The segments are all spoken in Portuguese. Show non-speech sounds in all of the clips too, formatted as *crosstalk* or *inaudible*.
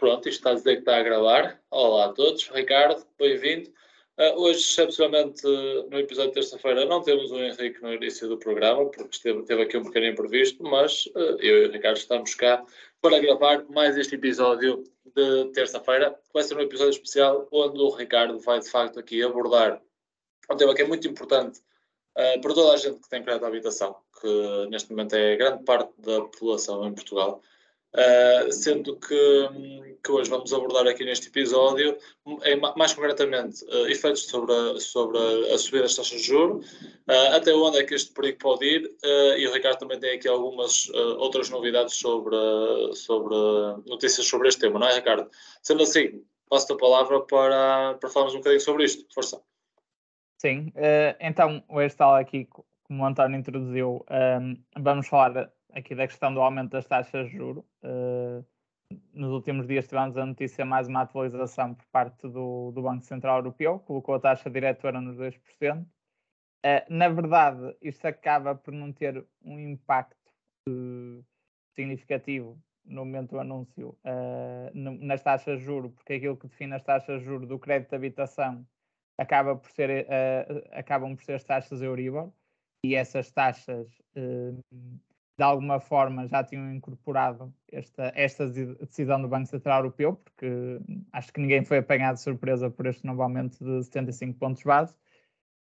Pronto, isto está a dizer que está a gravar. Olá a todos, Ricardo, bem-vindo. Uh, hoje, excepcionalmente, no episódio de terça-feira, não temos o Henrique no início do programa, porque esteve, teve aqui um pequeno imprevisto, mas uh, eu e o Ricardo estamos cá para gravar mais este episódio de terça-feira. Vai ser um episódio especial onde o Ricardo vai, de facto, aqui abordar um tema que é muito importante uh, para toda a gente que tem crédito à habitação, que neste momento é grande parte da população em Portugal. Uh, sendo que, que, hoje vamos abordar aqui neste episódio, é, mais concretamente, uh, efeitos sobre a, sobre a, subida das taxas de juros, uh, até onde é que este perigo pode ir, e o Ricardo também tem aqui algumas outras novidades sobre, sobre notícias sobre este tema, não é, Ricardo? Sendo assim, passo-te a palavra para, para falarmos um bocadinho sobre isto. Força. Sim, então, hoje está aqui, como o António introduziu, vamos falar aqui da questão do aumento das taxas de juros. Uh, nos últimos dias tivemos a notícia mais uma atualização por parte do, do Banco Central Europeu, colocou a taxa diretora nos 2%. Uh, eh, na verdade, isto acaba por não ter um impacto uh, significativo no momento do anúncio no, nas taxas de juros, porque aquilo que define as taxas de juros do crédito de habitação acaba por ser, acabam por ser as taxas Euribor, e essas taxas de alguma forma já tinham incorporado esta, esta decisão do Banco Central Europeu, porque acho que ninguém foi apanhado de surpresa por este novo aumento de 75 pontos base,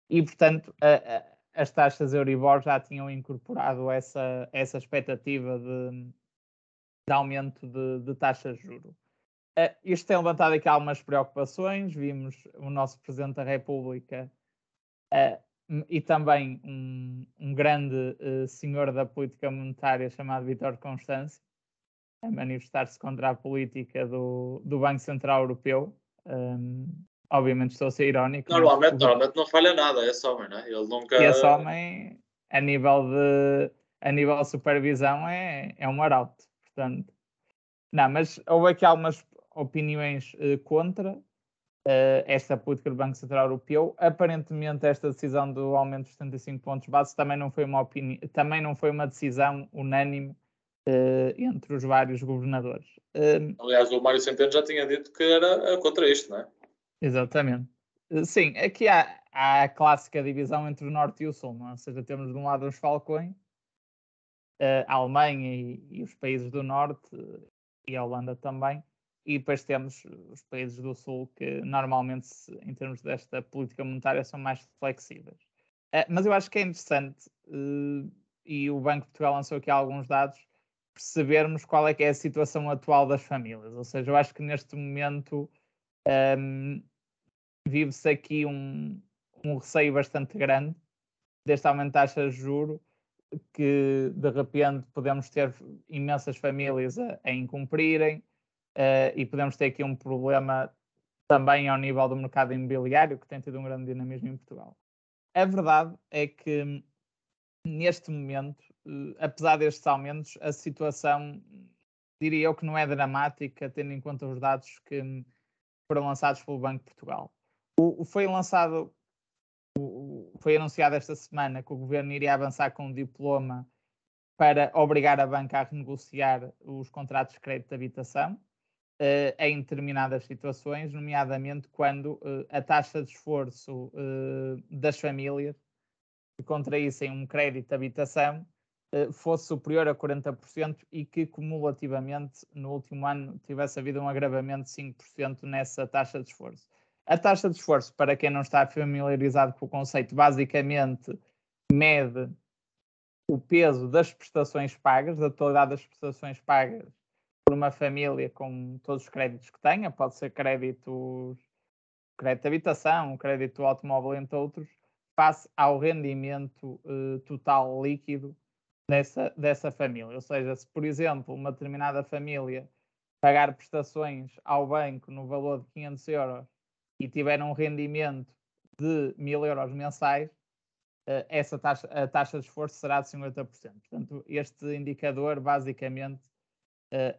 e portanto a, a, as taxas Euribor já tinham incorporado essa, essa expectativa de, de aumento de, de taxas de juros. Uh, isto tem levantado aqui algumas preocupações, vimos o nosso Presidente da República uh, e também um, um grande uh, senhor da política monetária chamado Vítor Constâncio a manifestar-se contra a política do, do Banco Central Europeu. Um, obviamente estou a ser irónico. Normalmente, mas... normalmente não falha nada esse homem, não é? Ele nunca... E esse homem, a nível de, a nível de supervisão, é, é um arauto. Portanto, não, mas houve aqui algumas opiniões uh, contra, uh, esta política do Banco Central Europeu. Aparentemente, esta decisão do aumento dos 75 pontos base também não foi uma opinião, também não foi uma decisão unânime uh, entre os vários governadores. Uh, Aliás, o Mário Centeno já tinha dito que era contra isto, não é? Exatamente. Sim, aqui há, há, a clássica divisão entre o Norte e o Sul, não é? ou seja, temos de um lado os falcões, a Alemanha e, e os países do Norte, e a Holanda também, e depois temos os países do Sul que normalmente, em termos desta política monetária, são mais flexíveis. Uh, mas eu acho que é interessante, uh, e o Banco de Portugal lançou aqui alguns dados, percebermos qual é que é a situação atual das famílias. Ou seja, eu acho que neste momento um, vive-se aqui um, um receio bastante grande deste aumento de taxas de juros, que de repente podemos ter imensas famílias a, a incumprirem, uh, e podemos ter aqui um problema também ao nível do mercado imobiliário, que tem tido um grande dinamismo em Portugal. A verdade é que, neste momento, uh, apesar destes aumentos, a situação, diria eu que não é dramática, tendo em conta os dados que foram lançados pelo Banco de Portugal. O, o foi lançado, o, foi anunciado esta semana que o governo iria avançar com um diploma para obrigar a banca a renegociar os contratos de crédito de habitação uh, em determinadas situações, nomeadamente quando uh, a taxa de esforço uh, das famílias que contraíssem um crédito de habitação fosse superior a 40% e que cumulativamente no último ano tivesse havido um agravamento de 5% nessa taxa de esforço. A taxa de esforço, para quem não está familiarizado com o conceito, basicamente mede o peso das prestações pagas, da totalidade das prestações pagas por uma família com todos os créditos que tenha, pode ser créditos, crédito de habitação, crédito automóvel, entre outros, face ao rendimento uh, total líquido dessa, dessa família. Ou seja, se, por exemplo, uma determinada família pagar prestações ao banco no valor de 500 euros e tiver um rendimento de 1000 euros mensais, uh, essa taxa, a taxa de esforço será de 50%. Portanto, este indicador basicamente uh,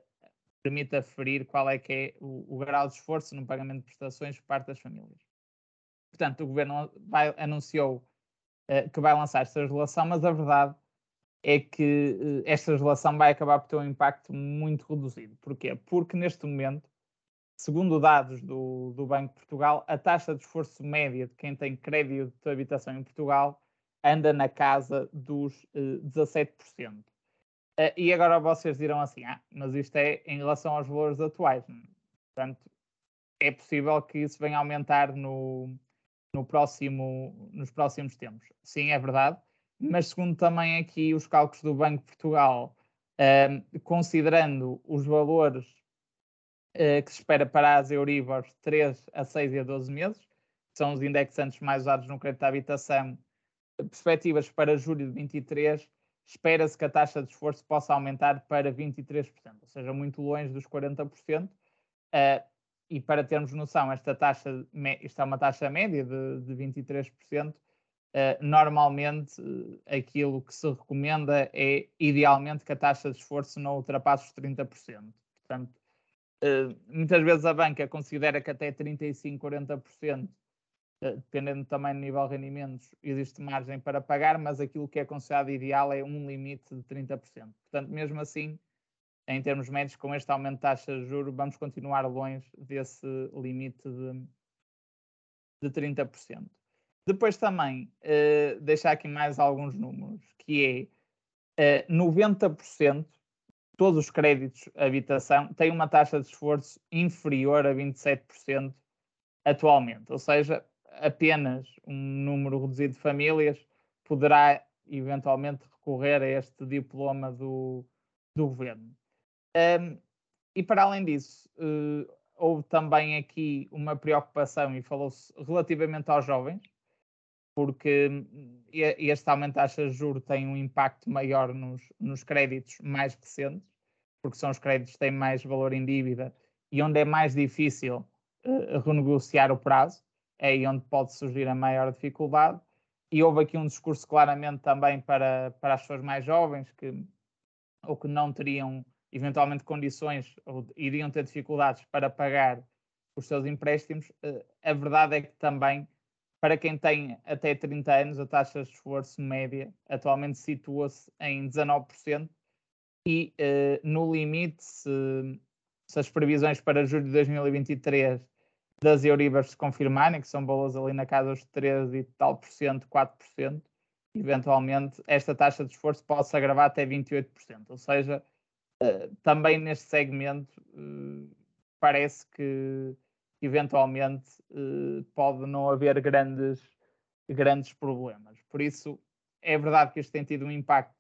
permite aferir qual é que é o, o, grau de esforço no pagamento de prestações por parte das famílias. Portanto, o governo vai, anunciou uh, que vai lançar esta legislação, mas a verdade é que uh, esta legislação vai acabar por ter um impacto muito reduzido. Porquê? Porque neste momento segundo dados do, do Banco de Portugal, a taxa de esforço média de quem tem crédito de habitação em Portugal anda na casa dos uh, 17%. Uh, e agora vocês dirão assim, ah, mas isto é em relação aos valores atuais. Portanto, é possível que isso venha a aumentar no, no próximo, nos próximos tempos. Sim, é verdade. Mas segundo também aqui os cálculos do Banco de Portugal, uh, considerando os valores uh, que se espera para as Euribor 3 a 6 e a 12 meses, que são os indexantes mais usados no crédito à habitação, perspectivas para julho de 23, espera-se que a taxa de esforço possa aumentar para 23%, ou seja, muito longe dos 40%. Uh, eh, e para termos noção, esta taxa, isto é uma taxa média de, de 23%, uh, normalmente uh, aquilo que se recomenda é, idealmente, que a taxa de esforço não ultrapasse os 30%. Portanto, muitas vezes a banca considera que até 35%, 40% eh, dependendo também do nível de rendimentos, existe margem para pagar, mas aquilo que é considerado ideal é um limite de 30%. Portanto, mesmo assim, em termos médios, com este aumento de taxa de juros, vamos continuar longe desse limite de, de 30%. Depois também, uh, deixar aqui mais alguns números, que é uh, eh, 90% todos os créditos habitação têm uma taxa de esforço inferior a 27% atualmente. Ou seja, apenas um número reduzido de famílias poderá eventualmente recorrer a este diploma do, do governo. Um, e para além disso, uh, houve também aqui uma preocupação e falou-se relativamente aos jovens, porque hum, este aumento da taxa de juros tem um impacto maior nos, nos créditos mais recentes, porque são os créditos que têm mais valor em dívida e onde é mais difícil uh, renegociar o prazo é aí onde pode surgir a maior dificuldade. E houve aqui um discurso claramente também para, para as pessoas mais jovens que ou que não teriam eventualmente condições ou iriam ter dificuldades para pagar os seus empréstimos. Eh, a verdade é que também para quem tem até 30 anos, a taxa de esforço média atualmente situa-se em 19% e uh, no limite, se, se, as previsões para julho de 2023 das Euribors se confirmarem, que são boas ali na casa dos 13 e tal por cento, 4%, eventualmente esta taxa de esforço pode se agravar até 28%. Ou seja, uh, também neste segmento uh, parece que eventualmente uh, pode não haver grandes, grandes problemas. Por isso, é verdade que isto tem tido um impacto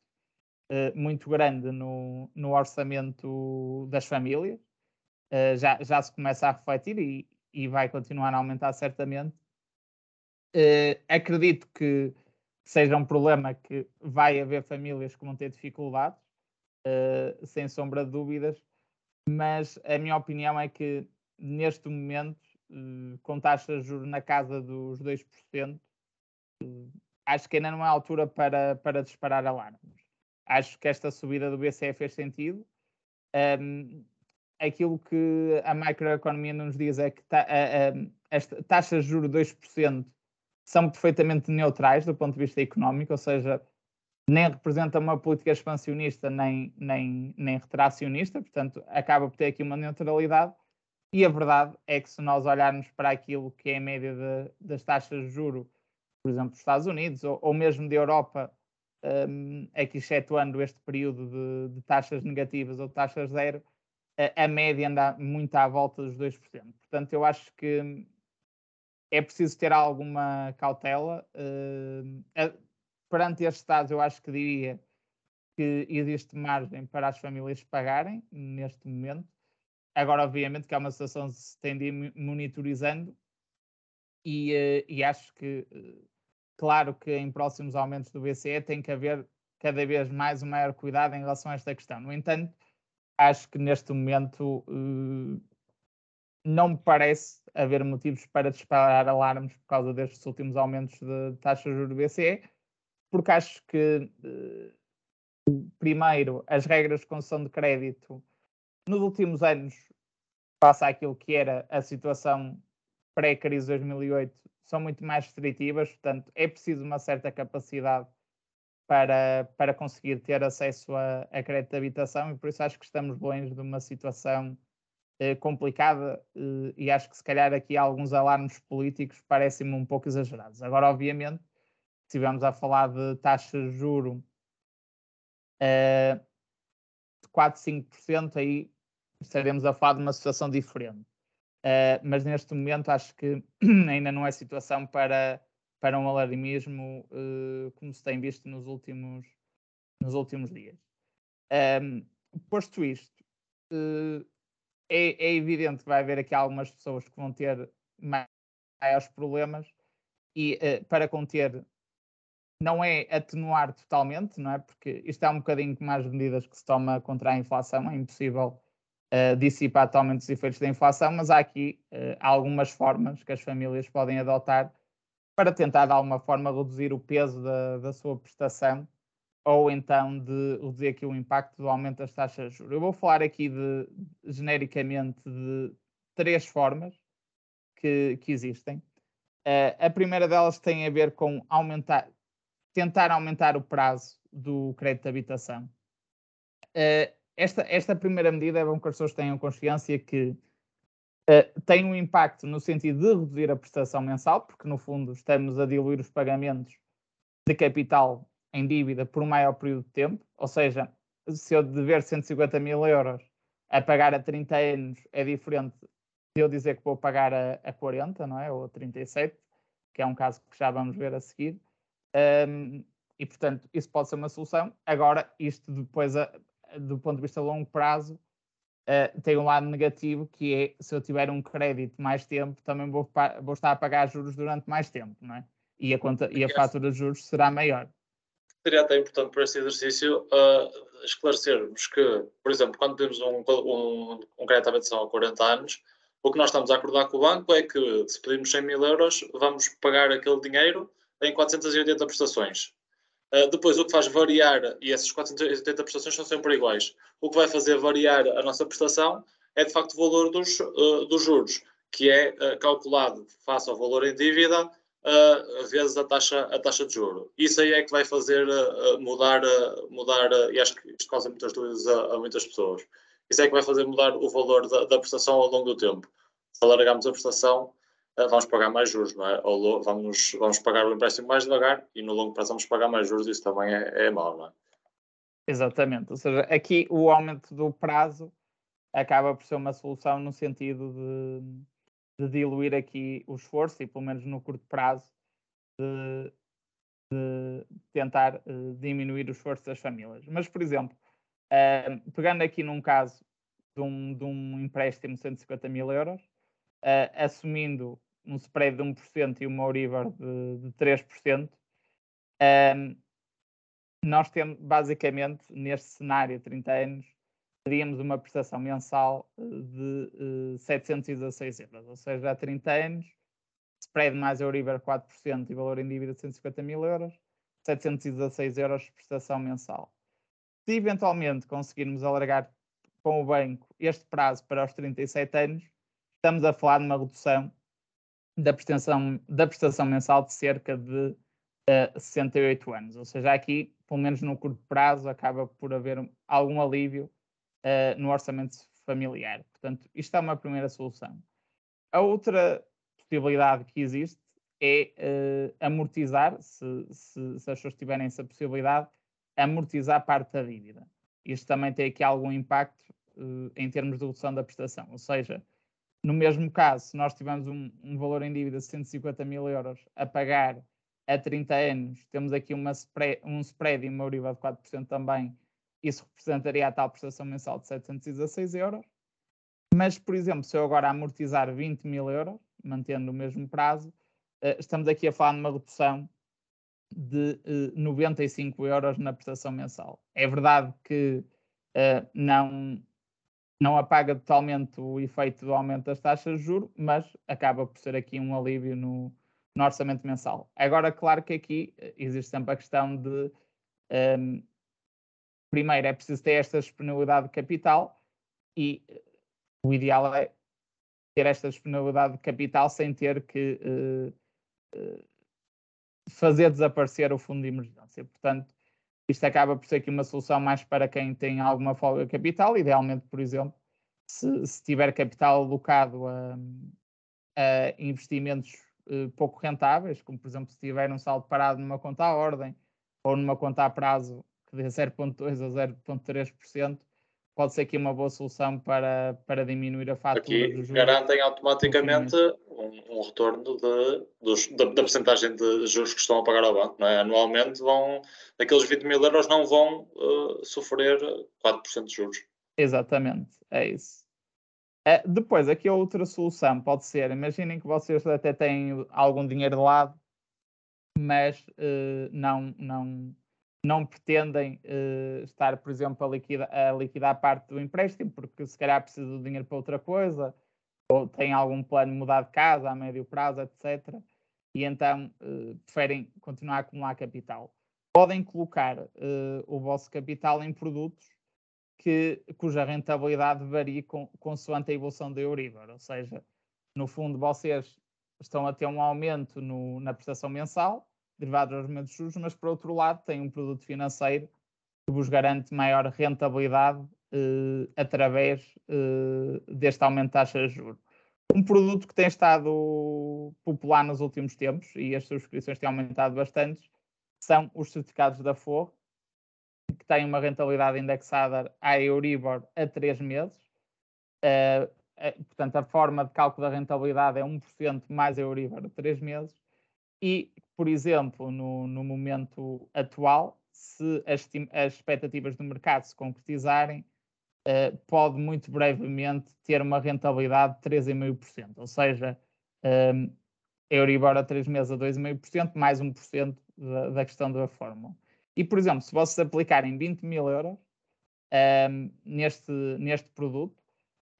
muito grande no, no orçamento das famílias. já, já se começa a refletir e, e vai continuar a aumentar certamente. Uh, acredito que seja um problema que vai haver famílias que vão ter dificuldades, uh, sem sombra de dúvidas, mas a minha opinião é que neste momento, uh, com taxas de juros na casa dos 2%, acho que ainda não é altura para, para disparar alarmes. Acho que esta subida do BCE fez sentido. Um, aquilo que a macroeconomia nos diz é que ta, as taxas de juros 2% são perfeitamente neutrais do ponto de vista económico, ou seja, nem representa uma política expansionista nem, nem, nem retracionista, portanto, acaba por ter aqui uma neutralidade. E a verdade é que se nós olharmos para aquilo que é a média de, das taxas de juro, por exemplo, dos Estados Unidos ou, ou mesmo da Europa, um, aqui excetuando este período de, de taxas negativas ou taxas zero, a, média anda muito à volta dos 2%. Portanto, eu acho que é preciso ter alguma cautela. Uh, perante estes dados, eu acho que diria que existe margem para as famílias pagarem neste momento. Agora, obviamente, que é uma situação que se tem de ir monitorizando e, uh, e acho que, uh, claro que em próximos aumentos do BCE tem que haver cada vez mais um maior cuidado em relação a esta questão. No entanto, acho que neste momento uh, não me parece haver motivos para disparar alarmes por causa destes últimos aumentos de taxas de juros do BCE, porque acho que, uh, primeiro, as regras de concessão de crédito nos últimos anos, face àquilo que era a situação pré-crise de 2008, são muito mais restritivas, portanto, é preciso uma certa capacidade para, para conseguir ter acesso a, a crédito de habitação e por isso acho que estamos longe de uma situação uh, complicada uh, e acho que se calhar aqui alguns alarmes políticos parecem-me um pouco exagerados. Agora, obviamente, se estivermos a falar de taxas de juro uh, de 4, 5%, aí estaremos a falar de uma situação diferente. mas neste momento acho que *clears throat* ainda não é situação para, para um alarmismo como se tem visto nos últimos, nos últimos dias. Um, posto isto, uh, é, é, evidente que vai haver aqui algumas pessoas que vão ter maiores problemas e uh, para conter não é atenuar totalmente, não é? Porque isto é um bocadinho como as medidas que se toma contra a inflação, é impossível uh, dissipar totalmente os efeitos da inflação, mas há aqui uh, algumas formas que as famílias podem adotar para tentar de alguma forma reduzir o peso da, da sua prestação ou então de reduzir aqui o impacto do aumento das taxas de juros. Eu vou falar aqui de, genericamente de três formas que, que existem. Uh, a primeira delas tem a ver com aumentar, tentar aumentar o prazo do crédito de habitação. Uh, esta, esta primeira medida é bom que as pessoas tenham consciência que uh, tem um impacto no sentido de reduzir a prestação mensal, porque no fundo estamos a diluir os pagamentos de capital em dívida por um maior período de tempo, ou seja, se eu dever 150 mil euros a pagar a 30 anos é diferente de eu dizer que vou pagar a, a 40, não é? Ou a 37, que é um caso que já vamos ver a seguir. Um, e, portanto, isso pode ser uma solução. Agora, isto depois, a, do ponto de vista a longo prazo, uh, tem um lado negativo, que é, se eu tiver um crédito mais tempo, também vou, vou estar a pagar juros durante mais tempo, não é? E a, conta, e a fatura de juros será maior seria até importante para este exercício uh, esclarecermos que, por exemplo, quando temos um, um, um crédito à habitação a 40 anos, o que nós estamos a acordar com o banco é que se pedirmos 100 mil euros, vamos pagar aquele dinheiro em 480 prestações. Uh, depois, o que faz variar, e essas 480 prestações são sempre iguais, o que vai fazer variar a nossa prestação é de facto o valor dos, uh, dos juros, que é uh, calculado face ao valor em dívida vezes a taxa, a taxa de juro. Isso aí é que vai fazer mudar, mudar e acho que isto causa muitas dúvidas a, a, muitas pessoas. Isso é que vai fazer mudar o valor da, da prestação ao longo do tempo. Se alargarmos a prestação, vamos pagar mais juros, não é? Ou vamos, vamos pagar o empréstimo mais devagar e no longo prazo vamos pagar mais juros, isso também é, é mau, não é? Exatamente, ou seja, aqui o aumento do prazo acaba por ser uma solução no sentido de de diluir aqui o esforço e, pelo menos no curto prazo, de, de tentar uh, diminuir o esforço das famílias. Mas, por exemplo, uh, pegando aqui num caso de um, de um empréstimo de 150 mil euros, uh, assumindo um spread de 1% e uma Euribor de, de 3%, nós temos, basicamente, neste cenário, 30 anos, teríamos uma prestação mensal eh, de uh, eh, 716 euros, ou seja, há 30 anos, spread mais Euribor 4% e valor em dívida de 150 mil euros, 716 euros de prestação mensal. Se eventualmente conseguirmos alargar com o banco este prazo para os 37 anos, estamos a falar de uma redução da prestação, da prestação mensal de cerca de uh, eh, 68 anos. Ou seja, aqui, pelo menos no curto prazo, acaba por haver algum alívio uh, no orçamento familiar. Portanto, isto é uma primeira solução. A outra possibilidade que existe é uh, amortizar, se, se, se, as pessoas tiverem essa possibilidade, amortizar parte da dívida. Isto também tem aqui algum impacto em termos de redução da prestação. Ou seja, no mesmo caso, se nós tivermos um, um, valor em dívida de 150 mil euros a pagar a 30 anos, temos aqui uma spread, um spread e uma Euribor de 4% também, isso representaria a tal prestação mensal de 716 euros. Mas, por exemplo, se eu agora amortizar 20 mil euros, mantendo o mesmo prazo, eh, estamos aqui a falar de uma redução de 95 eh, euros na prestação mensal. É verdade que uh, não, não apaga totalmente o efeito do aumento das taxas de juros, mas acaba por ser aqui um alívio no, no orçamento mensal. Agora, claro que aqui existe sempre a questão de um, primeiro é preciso ter esta disponibilidade de capital e eh, o ideal é ter esta disponibilidade de capital sem ter que uh, uh, fazer desaparecer o fundo de emergência. Portanto, isto acaba por ser aqui uma solução mais para quem tem alguma folga capital, idealmente, por exemplo, se, se tiver capital alocado a, a investimentos uh, pouco rentáveis, como por exemplo se tiver um saldo parado numa conta à ordem ou numa conta a prazo que dê 0,2 a 0,3%, pode ser aqui uma boa solução para, para diminuir a fatura aqui dos juros. garantem automaticamente um, um, retorno de, dos, da, da porcentagem de juros que estão a pagar ao banco. É? Anualmente vão, daqueles 20 mil euros não vão uh, sofrer 4% de juros. Exatamente, é isso. É, depois, aqui outra solução pode ser, imaginem que vocês até têm algum dinheiro de lado, mas uh, não, não, não pretendem uh, estar, por exemplo, a liquidar, a liquidar parte do empréstimo, porque se calhar precisam de dinheiro para outra coisa, ou têm algum plano de mudar de casa a médio prazo, etc. E então uh, preferem continuar a acumular capital. Podem colocar uh, o vosso capital em produtos que, cuja rentabilidade varia com, consoante a evolução da Euribor, ou seja, no fundo vocês estão a ter um aumento no, na prestação mensal, derivado dos aumentos de juros, mas por outro lado tem um produto financeiro que vos garante maior rentabilidade uh, através uh, deste aumento de taxa de juros. Um produto que tem estado popular nos últimos tempos e as subscrições têm aumentado bastante são os certificados da Forro, que têm uma rentabilidade indexada à Euribor a 3 meses. Uh, portanto, a forma de cálculo da rentabilidade é 1% mais Euribor a 3 meses e por exemplo, no, no momento atual, se as, as, expectativas do mercado se concretizarem, uh, pode muito brevemente ter uma rentabilidade de 3,5%, ou seja, um, ehm, Euribor a 3 meses a 2,5%, mais 1% da, da questão da fórmula. E, por exemplo, se vocês aplicarem 20 mil euros um, ehm, neste, neste produto,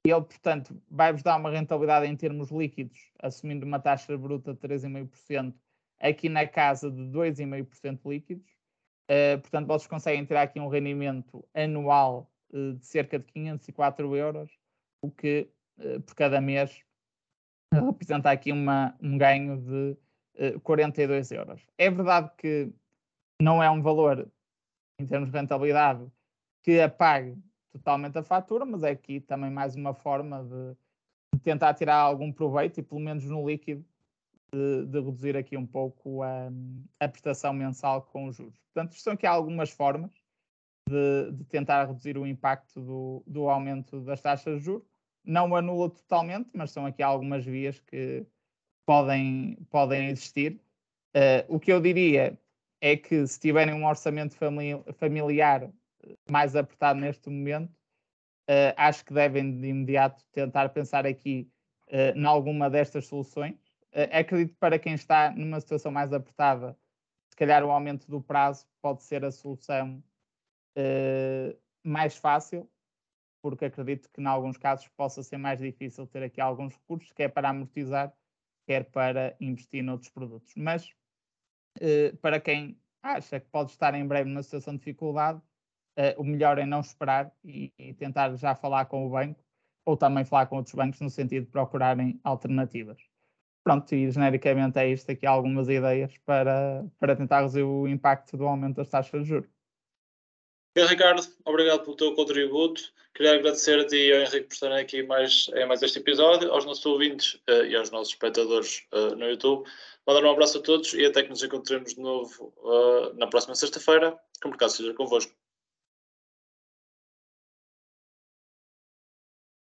ele, portanto, vai-vos dar uma rentabilidade em termos líquidos, assumindo uma taxa bruta de 3,5%, aqui na casa de 2,5% líquidos. Uh, portanto, vocês conseguem ter aqui um rendimento anual uh, de cerca de 504 euros, o que uh, por cada mês representa aqui uma, um ganho de 42 euros. É verdade que não é um valor, em termos de rentabilidade, que apague totalmente a fatura, mas é aqui também mais uma forma de, de tentar tirar algum proveito e, pelo menos no líquido, de, de reduzir aqui um pouco a, a, prestação mensal com os juros. Portanto, são aqui algumas formas de, de tentar reduzir o impacto do, do, aumento das taxas de juros. Não anula totalmente, mas são aqui algumas vias que podem, podem existir. Uh, o que eu diria é que se tiverem um orçamento familiar mais apertado neste momento, uh, acho que devem de imediato tentar pensar aqui uh, em alguma destas soluções acredito que para quem está numa situação mais apertada, se calhar o aumento do prazo pode ser a solução uh, mais fácil, porque acredito que em alguns casos possa ser mais difícil ter aqui alguns recursos, quer para amortizar, quer para investir noutros produtos. Mas uh, para quem acha que pode estar em breve numa situação de dificuldade, o melhor é não esperar e, e tentar já falar com o banco ou também falar com outros bancos no sentido de procurarem alternativas. Pronto, e genericamente é isto aqui algumas ideias para, para tentar reduzir o impacto do aumento das taxas de juros. Ricardo, obrigado pelo teu contributo. Queria agradecer a ti e ao Henrique por estarem aqui mais, em mais este episódio, aos nossos ouvintes uh, e aos nossos espectadores uh, no YouTube. Mandar um abraço a todos e até que nos encontremos de novo uh, na próxima sexta-feira. Que o mercado seja convosco.